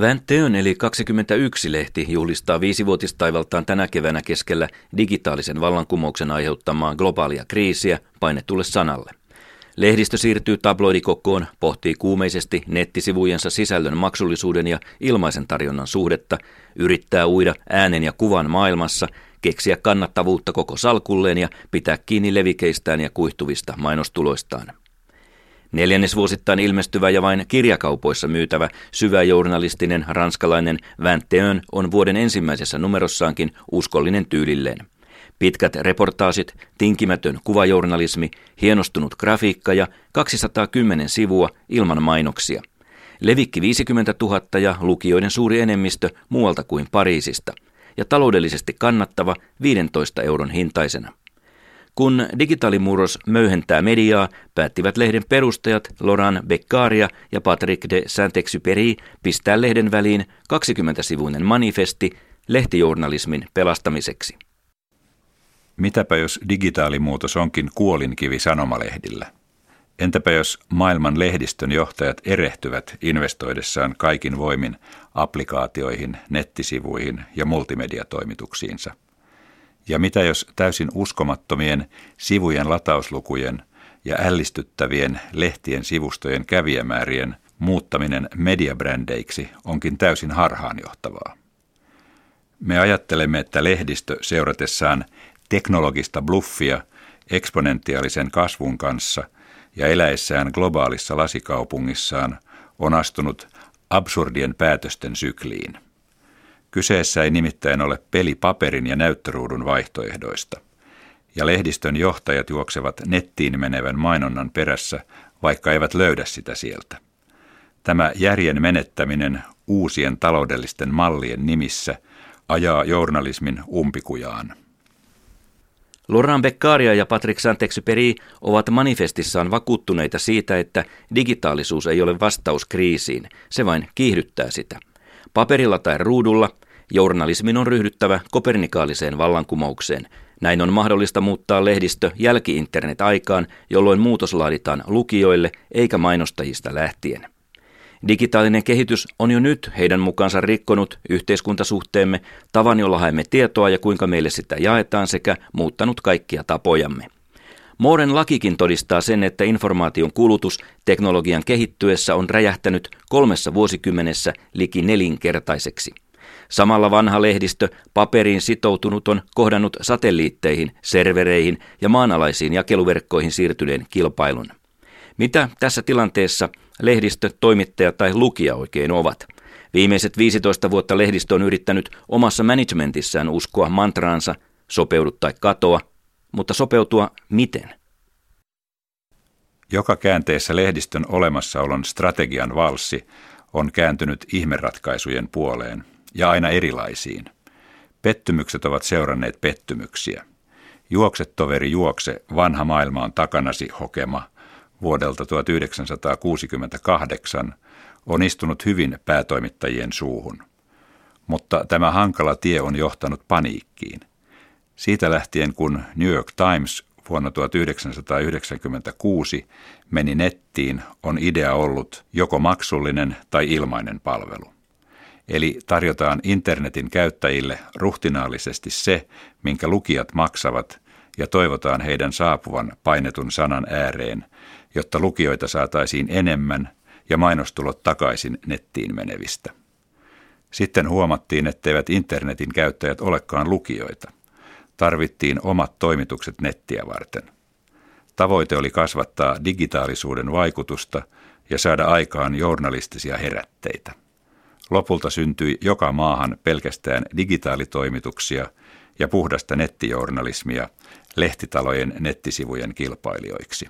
Vänteön eli 21-lehti juhlistaa viisivuotistaivaltaan tänä keväänä keskellä digitaalisen vallankumouksen aiheuttamaa globaalia kriisiä painetulle sanalle. Lehdistö siirtyy tabloidikokkoon, pohtii kuumeisesti nettisivujensa sisällön maksullisuuden ja ilmaisen tarjonnan suhdetta, yrittää uida äänen ja kuvan maailmassa, keksiä kannattavuutta koko salkulleen ja pitää kiinni levikeistään ja kuihtuvista mainostuloistaan. Neljännesvuosittain ilmestyvä ja vain kirjakaupoissa myytävä syväjournalistinen ranskalainen Vingt on vuoden ensimmäisessä numerossaankin uskollinen tyylilleen. Pitkät reportaasit, tinkimätön kuvajournalismi, hienostunut grafiikka ja 210 sivua ilman mainoksia. Levikki 50 000 ja lukijoiden suuri enemmistö muualta kuin Pariisista. Ja taloudellisesti kannattava 15 euron hintaisena. Kun digitaalimurros möyhentää mediaa, päättivät lehden perustajat Laurent Beccaria ja Patrick de Saint-Exupéry pistää lehden väliin 20-sivuinen manifesti lehtijournalismin pelastamiseksi. Mitäpä jos digitaalimuutos onkin kuolinkivi sanomalehdillä? Entäpä jos maailman lehdistön johtajat erehtyvät investoidessaan kaikin voimin applikaatioihin, nettisivuihin ja multimediatoimituksiinsa – ja mitä jos täysin uskomattomien sivujen latauslukujen ja ällistyttävien lehtien sivustojen kävijämäärien muuttaminen mediabrändeiksi onkin täysin harhaanjohtavaa. Me ajattelemme, että lehdistö seuratessaan teknologista bluffia eksponentiaalisen kasvun kanssa ja eläessään globaalissa lasikaupungissaan on astunut absurdien päätösten sykliin. Kyseessä ei nimittäin ole peli paperin ja näyttöruudun vaihtoehdoista. Ja lehdistön johtajat juoksevat nettiin menevän mainonnan perässä, vaikka eivät löydä sitä sieltä. Tämä järjen menettäminen uusien taloudellisten mallien nimissä ajaa journalismin umpikujaan. Laurent Beccaria ja Patrick Saint-Exupéry ovat manifestissaan vakuuttuneita siitä, että digitaalisuus ei ole vastaus kriisiin, se vain kiihdyttää sitä. Paperilla tai ruudulla Journalismin on ryhdyttävä kopernikaaliseen vallankumoukseen. Näin on mahdollista muuttaa lehdistö jälki-internet-aikaan, jolloin muutos laaditaan lukijoille eikä mainostajista lähtien. Digitaalinen kehitys on jo nyt heidän mukaansa rikkonut yhteiskuntasuhteemme, tavan jolla haemme tietoa ja kuinka meille sitä jaetaan sekä muuttanut kaikkia tapojamme. Mooren lakikin todistaa sen, että informaation kulutus teknologian kehittyessä on räjähtänyt kolmessa vuosikymmenessä liki nelinkertaiseksi. Samalla vanha lehdistö, paperiin sitoutunut, on kohdannut satelliitteihin, servereihin ja maanalaisiin jakeluverkkoihin siirtyneen kilpailun. Mitä tässä tilanteessa lehdistö, toimittaja tai lukija oikein ovat? Viimeiset 15 vuotta lehdistö on yrittänyt omassa managementissään uskoa mantraansa sopeudu tai katoa, mutta sopeutua miten? Joka käänteessä lehdistön olemassaolon strategian valssi on kääntynyt ihmeratkaisujen puoleen – ja aina erilaisiin. Pettymykset ovat seuranneet pettymyksiä. Juokse toveri juokse, vanha maailma on takanasi hokema vuodelta 1968 on istunut hyvin päätoimittajien suuhun. Mutta tämä hankala tie on johtanut paniikkiin. Siitä lähtien kun New York Times vuonna 1996 meni nettiin, on idea ollut joko maksullinen tai ilmainen palvelu. Eli tarjotaan internetin käyttäjille ruhtinaallisesti se, minkä lukijat maksavat, ja toivotaan heidän saapuvan painetun sanan ääreen, jotta lukijoita saataisiin enemmän ja mainostulot takaisin nettiin menevistä. Sitten huomattiin, etteivät internetin käyttäjät olekaan lukijoita. Tarvittiin omat toimitukset nettiä varten. Tavoite oli kasvattaa digitaalisuuden vaikutusta ja saada aikaan journalistisia herätteitä. Lopulta syntyi joka maahan pelkästään digitaalitoimituksia ja puhdasta nettijournalismia lehtitalojen nettisivujen kilpailijoiksi.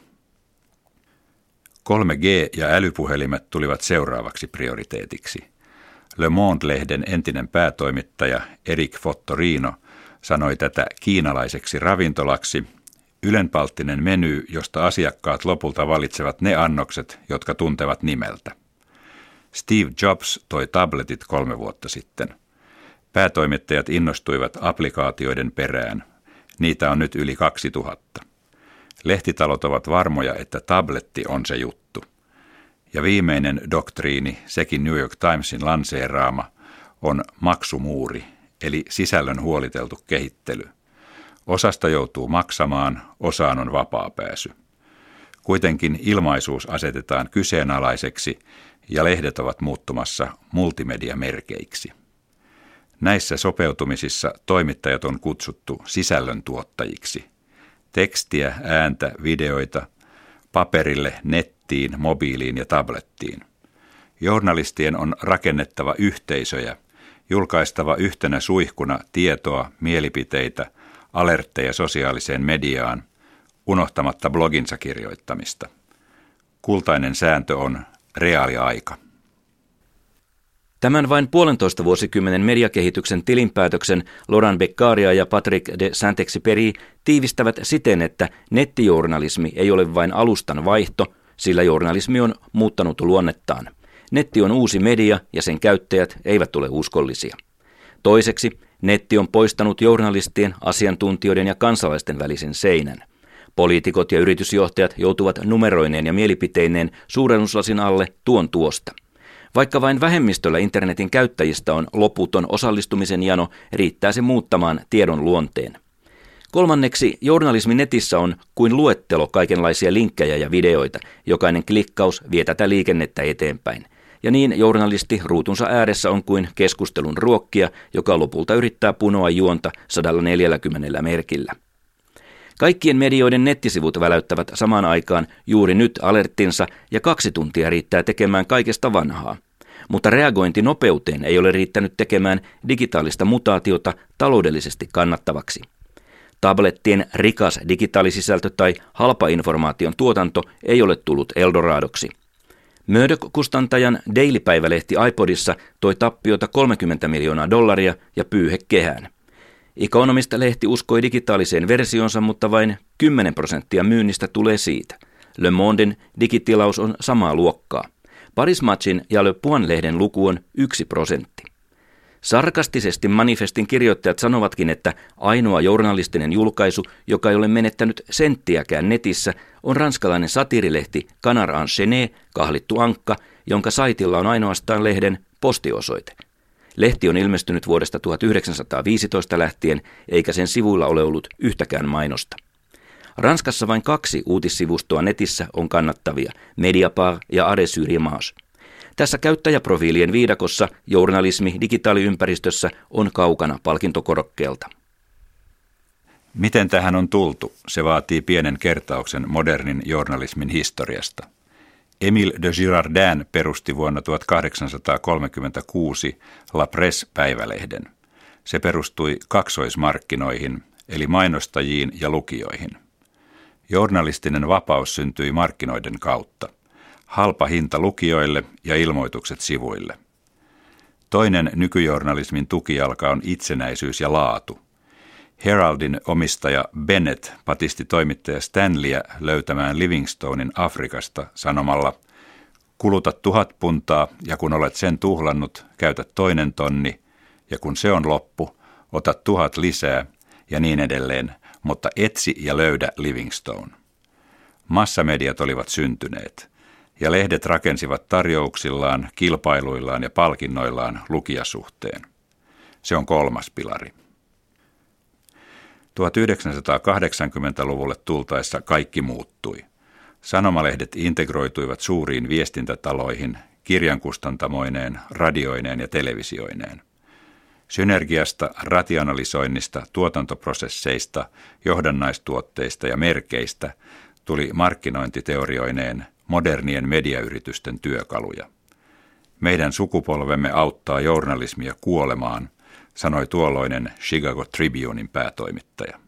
3G ja älypuhelimet tulivat seuraavaksi prioriteetiksi. Le Monde-lehden entinen päätoimittaja Erik Fottorino sanoi tätä kiinalaiseksi ravintolaksi, ylenpalttinen meny, josta asiakkaat lopulta valitsevat ne annokset, jotka tuntevat nimeltä. Steve Jobs toi tabletit kolme vuotta sitten. Päätoimittajat innostuivat applikaatioiden perään. Niitä on nyt yli 2000. Lehtitalot ovat varmoja, että tabletti on se juttu. Ja viimeinen doktriini, sekin New York Timesin lanseeraama, on maksumuuri, eli sisällön huoliteltu kehittely. Osasta joutuu maksamaan, osaan on vapaa pääsy. Kuitenkin ilmaisuus asetetaan kyseenalaiseksi ja lehdet ovat muuttumassa multimediamerkeiksi. Näissä sopeutumisissa toimittajat on kutsuttu sisällöntuottajiksi. Tekstiä, ääntä, videoita, paperille, nettiin, mobiiliin ja tablettiin. Journalistien on rakennettava yhteisöjä, julkaistava yhtenä suihkuna tietoa, mielipiteitä, alertteja sosiaaliseen mediaan, unohtamatta bloginsa kirjoittamista. Kultainen sääntö on reaaliaika. Tämän vain puolentoista vuosikymmenen mediakehityksen tilinpäätöksen Laurent Beccaria ja Patrick de Saint-Exupéry tiivistävät siten, että nettijournalismi ei ole vain alustan vaihto, sillä journalismi on muuttanut luonnettaan. Netti on uusi media ja sen käyttäjät eivät ole uskollisia. Toiseksi, netti on poistanut journalistien, asiantuntijoiden ja kansalaisten välisen seinän. Poliitikot ja yritysjohtajat joutuvat numeroineen ja mielipiteineen suurennuslasin alle tuon tuosta. Vaikka vain vähemmistöllä internetin käyttäjistä on loputon osallistumisen jano, riittää se muuttamaan tiedon luonteen. Kolmanneksi, journalismi netissä on kuin luettelo kaikenlaisia linkkejä ja videoita. Jokainen klikkaus vie tätä liikennettä eteenpäin. Ja niin journalisti ruutunsa ääressä on kuin keskustelun ruokkia, joka lopulta yrittää punoa juonta 140 merkillä. Kaikkien medioiden nettisivut väläyttävät samaan aikaan juuri nyt alerttinsa ja kaksi tuntia riittää tekemään kaikesta vanhaa. Mutta reagointi nopeuteen ei ole riittänyt tekemään digitaalista mutaatiota taloudellisesti kannattavaksi. Tablettien rikas digitaalisisältö tai halpa informaation tuotanto ei ole tullut Eldoradoksi. Murdoch-kustantajan Daily-päivälehti iPodissa toi tappiota 30 miljoonaa dollaria ja pyyhe kehään. Economist-lehti uskoi digitaaliseen versionsa, mutta vain 10 prosenttia myynnistä tulee siitä. Le Mondein digitilaus on samaa luokkaa. Parismatchin ja Le Point-lehden luku on 1 prosentti. Sarkastisesti manifestin kirjoittajat sanovatkin, että ainoa journalistinen julkaisu, joka ei ole menettänyt senttiäkään netissä, on ranskalainen satirilehti Canar Enchaîné, kahlittu ankka, jonka saitilla on ainoastaan lehden postiosoite. Lehti on ilmestynyt vuodesta 1915 lähtien, eikä sen sivuilla ole ollut yhtäkään mainosta. Ranskassa vain kaksi uutissivustoa netissä on kannattavia, Mediapart ja Adesyr Tässä käyttäjäprofiilien viidakossa journalismi digitaaliympäristössä on kaukana palkintokorokkeelta. Miten tähän on tultu? Se vaatii pienen kertauksen modernin journalismin historiasta. Emile de Girardin perusti vuonna 1836 La Presse-päivälehden. Se perustui kaksoismarkkinoihin, eli mainostajiin ja lukijoihin. Journalistinen vapaus syntyi markkinoiden kautta. Halpa hinta lukijoille ja ilmoitukset sivuille. Toinen nykyjournalismin tukijalka on itsenäisyys ja laatu. Heraldin omistaja Bennett patisti toimittaja Stanleyä löytämään Livingstonein Afrikasta sanomalla, kuluta tuhat puntaa ja kun olet sen tuhlannut, käytä toinen tonni ja kun se on loppu, ota tuhat lisää ja niin edelleen, mutta etsi ja löydä Livingstone. Massamediat olivat syntyneet ja lehdet rakensivat tarjouksillaan, kilpailuillaan ja palkinnoillaan lukijasuhteen. Se on kolmas pilari. 1980-luvulle tultaessa kaikki muuttui. Sanomalehdet integroituivat suuriin viestintätaloihin, kirjankustantamoineen, radioineen ja televisioineen. Synergiasta, rationalisoinnista, tuotantoprosesseista, johdannaistuotteista ja merkeistä tuli markkinointiteorioineen modernien mediayritysten työkaluja. Meidän sukupolvemme auttaa journalismia kuolemaan – sanoi tuolloinen Chicago Tribunein päätoimittaja.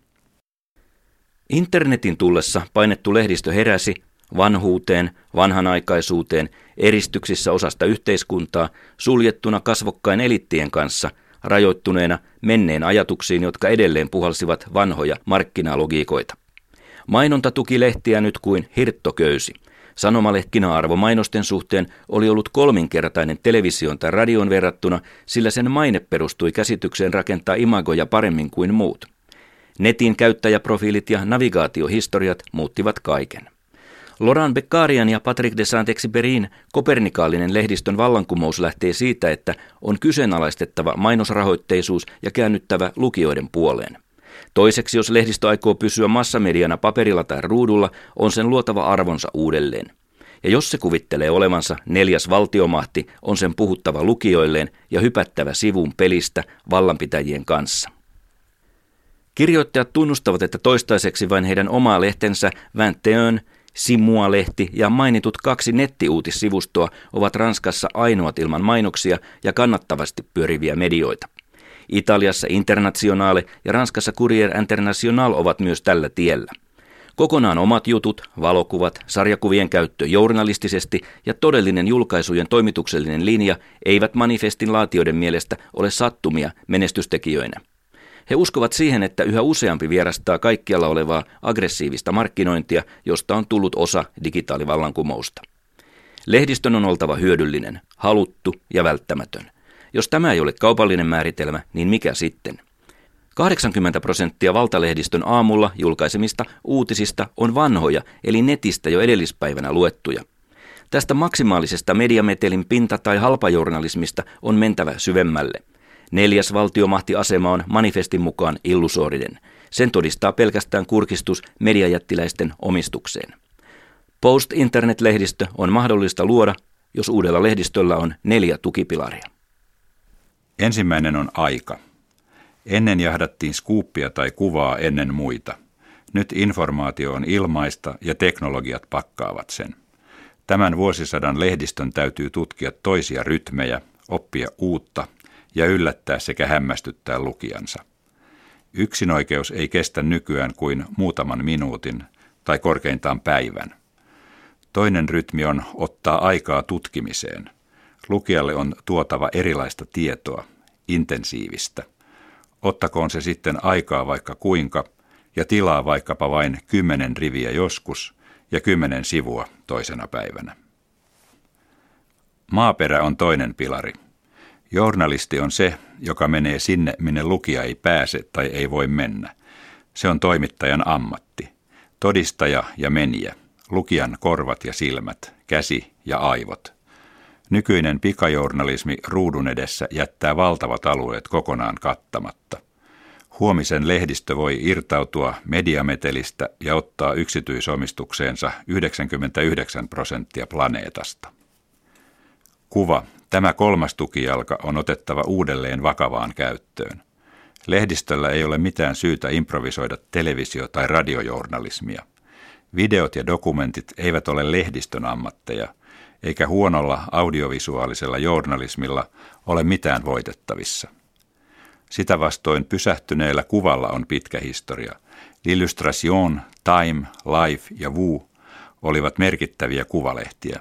Internetin tullessa painettu lehdistö heräsi vanhuuteen, vanhanaikaisuuteen, eristyksissä osasta yhteiskuntaa, suljettuna kasvokkain elittien kanssa, rajoittuneena menneen ajatuksiin, jotka edelleen puhalsivat vanhoja markkinalogiikoita. Mainonta tuki lehtiä nyt kuin hirttoköysi – Sanomalehkina-arvo mainosten suhteen oli ollut kolminkertainen television tai radion verrattuna, sillä sen maine perustui käsitykseen rakentaa imagoja paremmin kuin muut. Netin käyttäjäprofiilit ja navigaatiohistoriat muuttivat kaiken. Loran Beccarian ja Patrick de Saint-Exupéryn kopernikaalinen lehdistön vallankumous lähtee siitä, että on kyseenalaistettava mainosrahoitteisuus ja käännyttävä lukijoiden puoleen. Toiseksi, jos lehdistö aikoo pysyä massamediana paperilla tai ruudulla, on sen luotava arvonsa uudelleen. Ja jos se kuvittelee olevansa neljäs valtiomahti, on sen puhuttava lukijoilleen ja hypättävä sivuun pelistä vallanpitäjien kanssa. Kirjoittajat tunnustavat, että toistaiseksi vain heidän omaa lehtensä Vänteön, Simua-lehti ja mainitut kaksi nettiuutissivustoa ovat Ranskassa ainoat ilman mainoksia ja kannattavasti pyöriviä medioita. Italiassa Internationale ja Ranskassa Courier International ovat myös tällä tiellä. Kokonaan omat jutut, valokuvat, sarjakuvien käyttö journalistisesti ja todellinen julkaisujen toimituksellinen linja eivät manifestin laatioiden mielestä ole sattumia menestystekijöinä. He uskovat siihen, että yhä useampi vierastaa kaikkialla olevaa aggressiivista markkinointia, josta on tullut osa digitaalivallankumousta. Lehdistön on oltava hyödyllinen, haluttu ja välttämätön. Jos tämä ei ole kaupallinen määritelmä, niin mikä sitten? 80 prosenttia valtalehdistön aamulla julkaisemista uutisista on vanhoja, eli netistä jo edellispäivänä luettuja. Tästä maksimaalisesta mediametelin pinta- tai halpajournalismista on mentävä syvemmälle. Neljäs valtiomahtiasema on manifestin mukaan illusoriden. Sen todistaa pelkästään kurkistus mediajättiläisten omistukseen. Post-internet-lehdistö on mahdollista luoda, jos uudella lehdistöllä on neljä tukipilaria. Ensimmäinen on aika. Ennen jahdattiin skuuppia tai kuvaa ennen muita. Nyt informaatio on ilmaista ja teknologiat pakkaavat sen. Tämän vuosisadan lehdistön täytyy tutkia toisia rytmejä, oppia uutta ja yllättää sekä hämmästyttää lukijansa. Yksinoikeus ei kestä nykyään kuin muutaman minuutin tai korkeintaan päivän. Toinen rytmi on ottaa aikaa tutkimiseen. Lukijalle on tuotava erilaista tietoa, intensiivistä. Ottakoon se sitten aikaa vaikka kuinka ja tilaa vaikkapa vain kymmenen riviä joskus ja kymmenen sivua toisena päivänä. Maaperä on toinen pilari – Journalisti on se, joka menee sinne, minne lukija ei pääse tai ei voi mennä. Se on toimittajan ammatti. Todistaja ja menijä, lukijan korvat ja silmät, käsi ja aivot. Nykyinen pikajournalismi ruudun edessä jättää valtavat alueet kokonaan kattamatta. Huomisen lehdistö voi irtautua mediametelistä ja ottaa yksityisomistukseensa 99 prosenttia planeetasta. Kuva Tämä kolmas tukijalka on otettava uudelleen vakavaan käyttöön. Lehdistöllä ei ole mitään syytä improvisoida televisio- tai radiojournalismia. Videot ja dokumentit eivät ole lehdistön ammatteja, eikä huonolla audiovisuaalisella journalismilla ole mitään voitettavissa. Sitä vastoin pysähtyneellä kuvalla on pitkä historia. Illustration, Time, Life ja Woo olivat merkittäviä kuvalehtiä.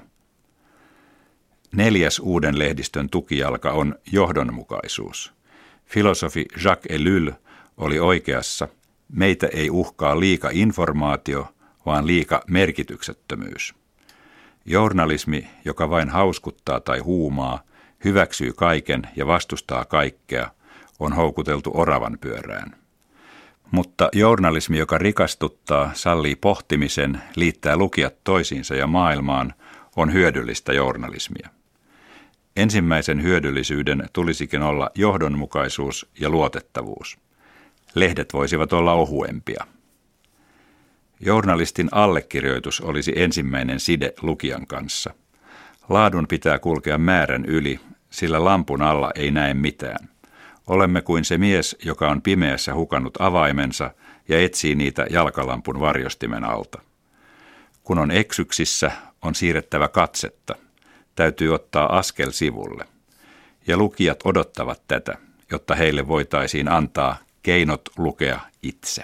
Neljäs uuden lehdistön tukijalka on johdonmukaisuus. Filosofi Jacques Ellul oli oikeassa. Meitä ei uhkaa liika informaatio, vaan liika merkityksettömyys. Journalismi, joka vain hauskuttaa tai huumaa, hyväksyy kaiken ja vastustaa kaikkea, on houkuteltu oravan pyörään. Mutta journalismi, joka rikastuttaa, sallii pohtimisen, liittää lukijat toisiinsa ja maailmaan, on hyödyllistä journalismia. Ensimmäisen hyödyllisyyden tulisikin olla johdonmukaisuus ja luotettavuus. Lehdet voisivat olla ohuempia. Journalistin allekirjoitus olisi ensimmäinen side lukijan kanssa. Laadun pitää kulkea määrän yli, sillä lampun alla ei näe mitään. Olemme kuin se mies, joka on pimeässä hukannut avaimensa ja etsii niitä jalkalampun varjostimen alta. Kun on eksyksissä, on siirrettävä katsetta – täytyy ottaa askel sivulle. Ja lukijat odottavat tätä, jotta heille voitaisiin antaa keinot lukea itse.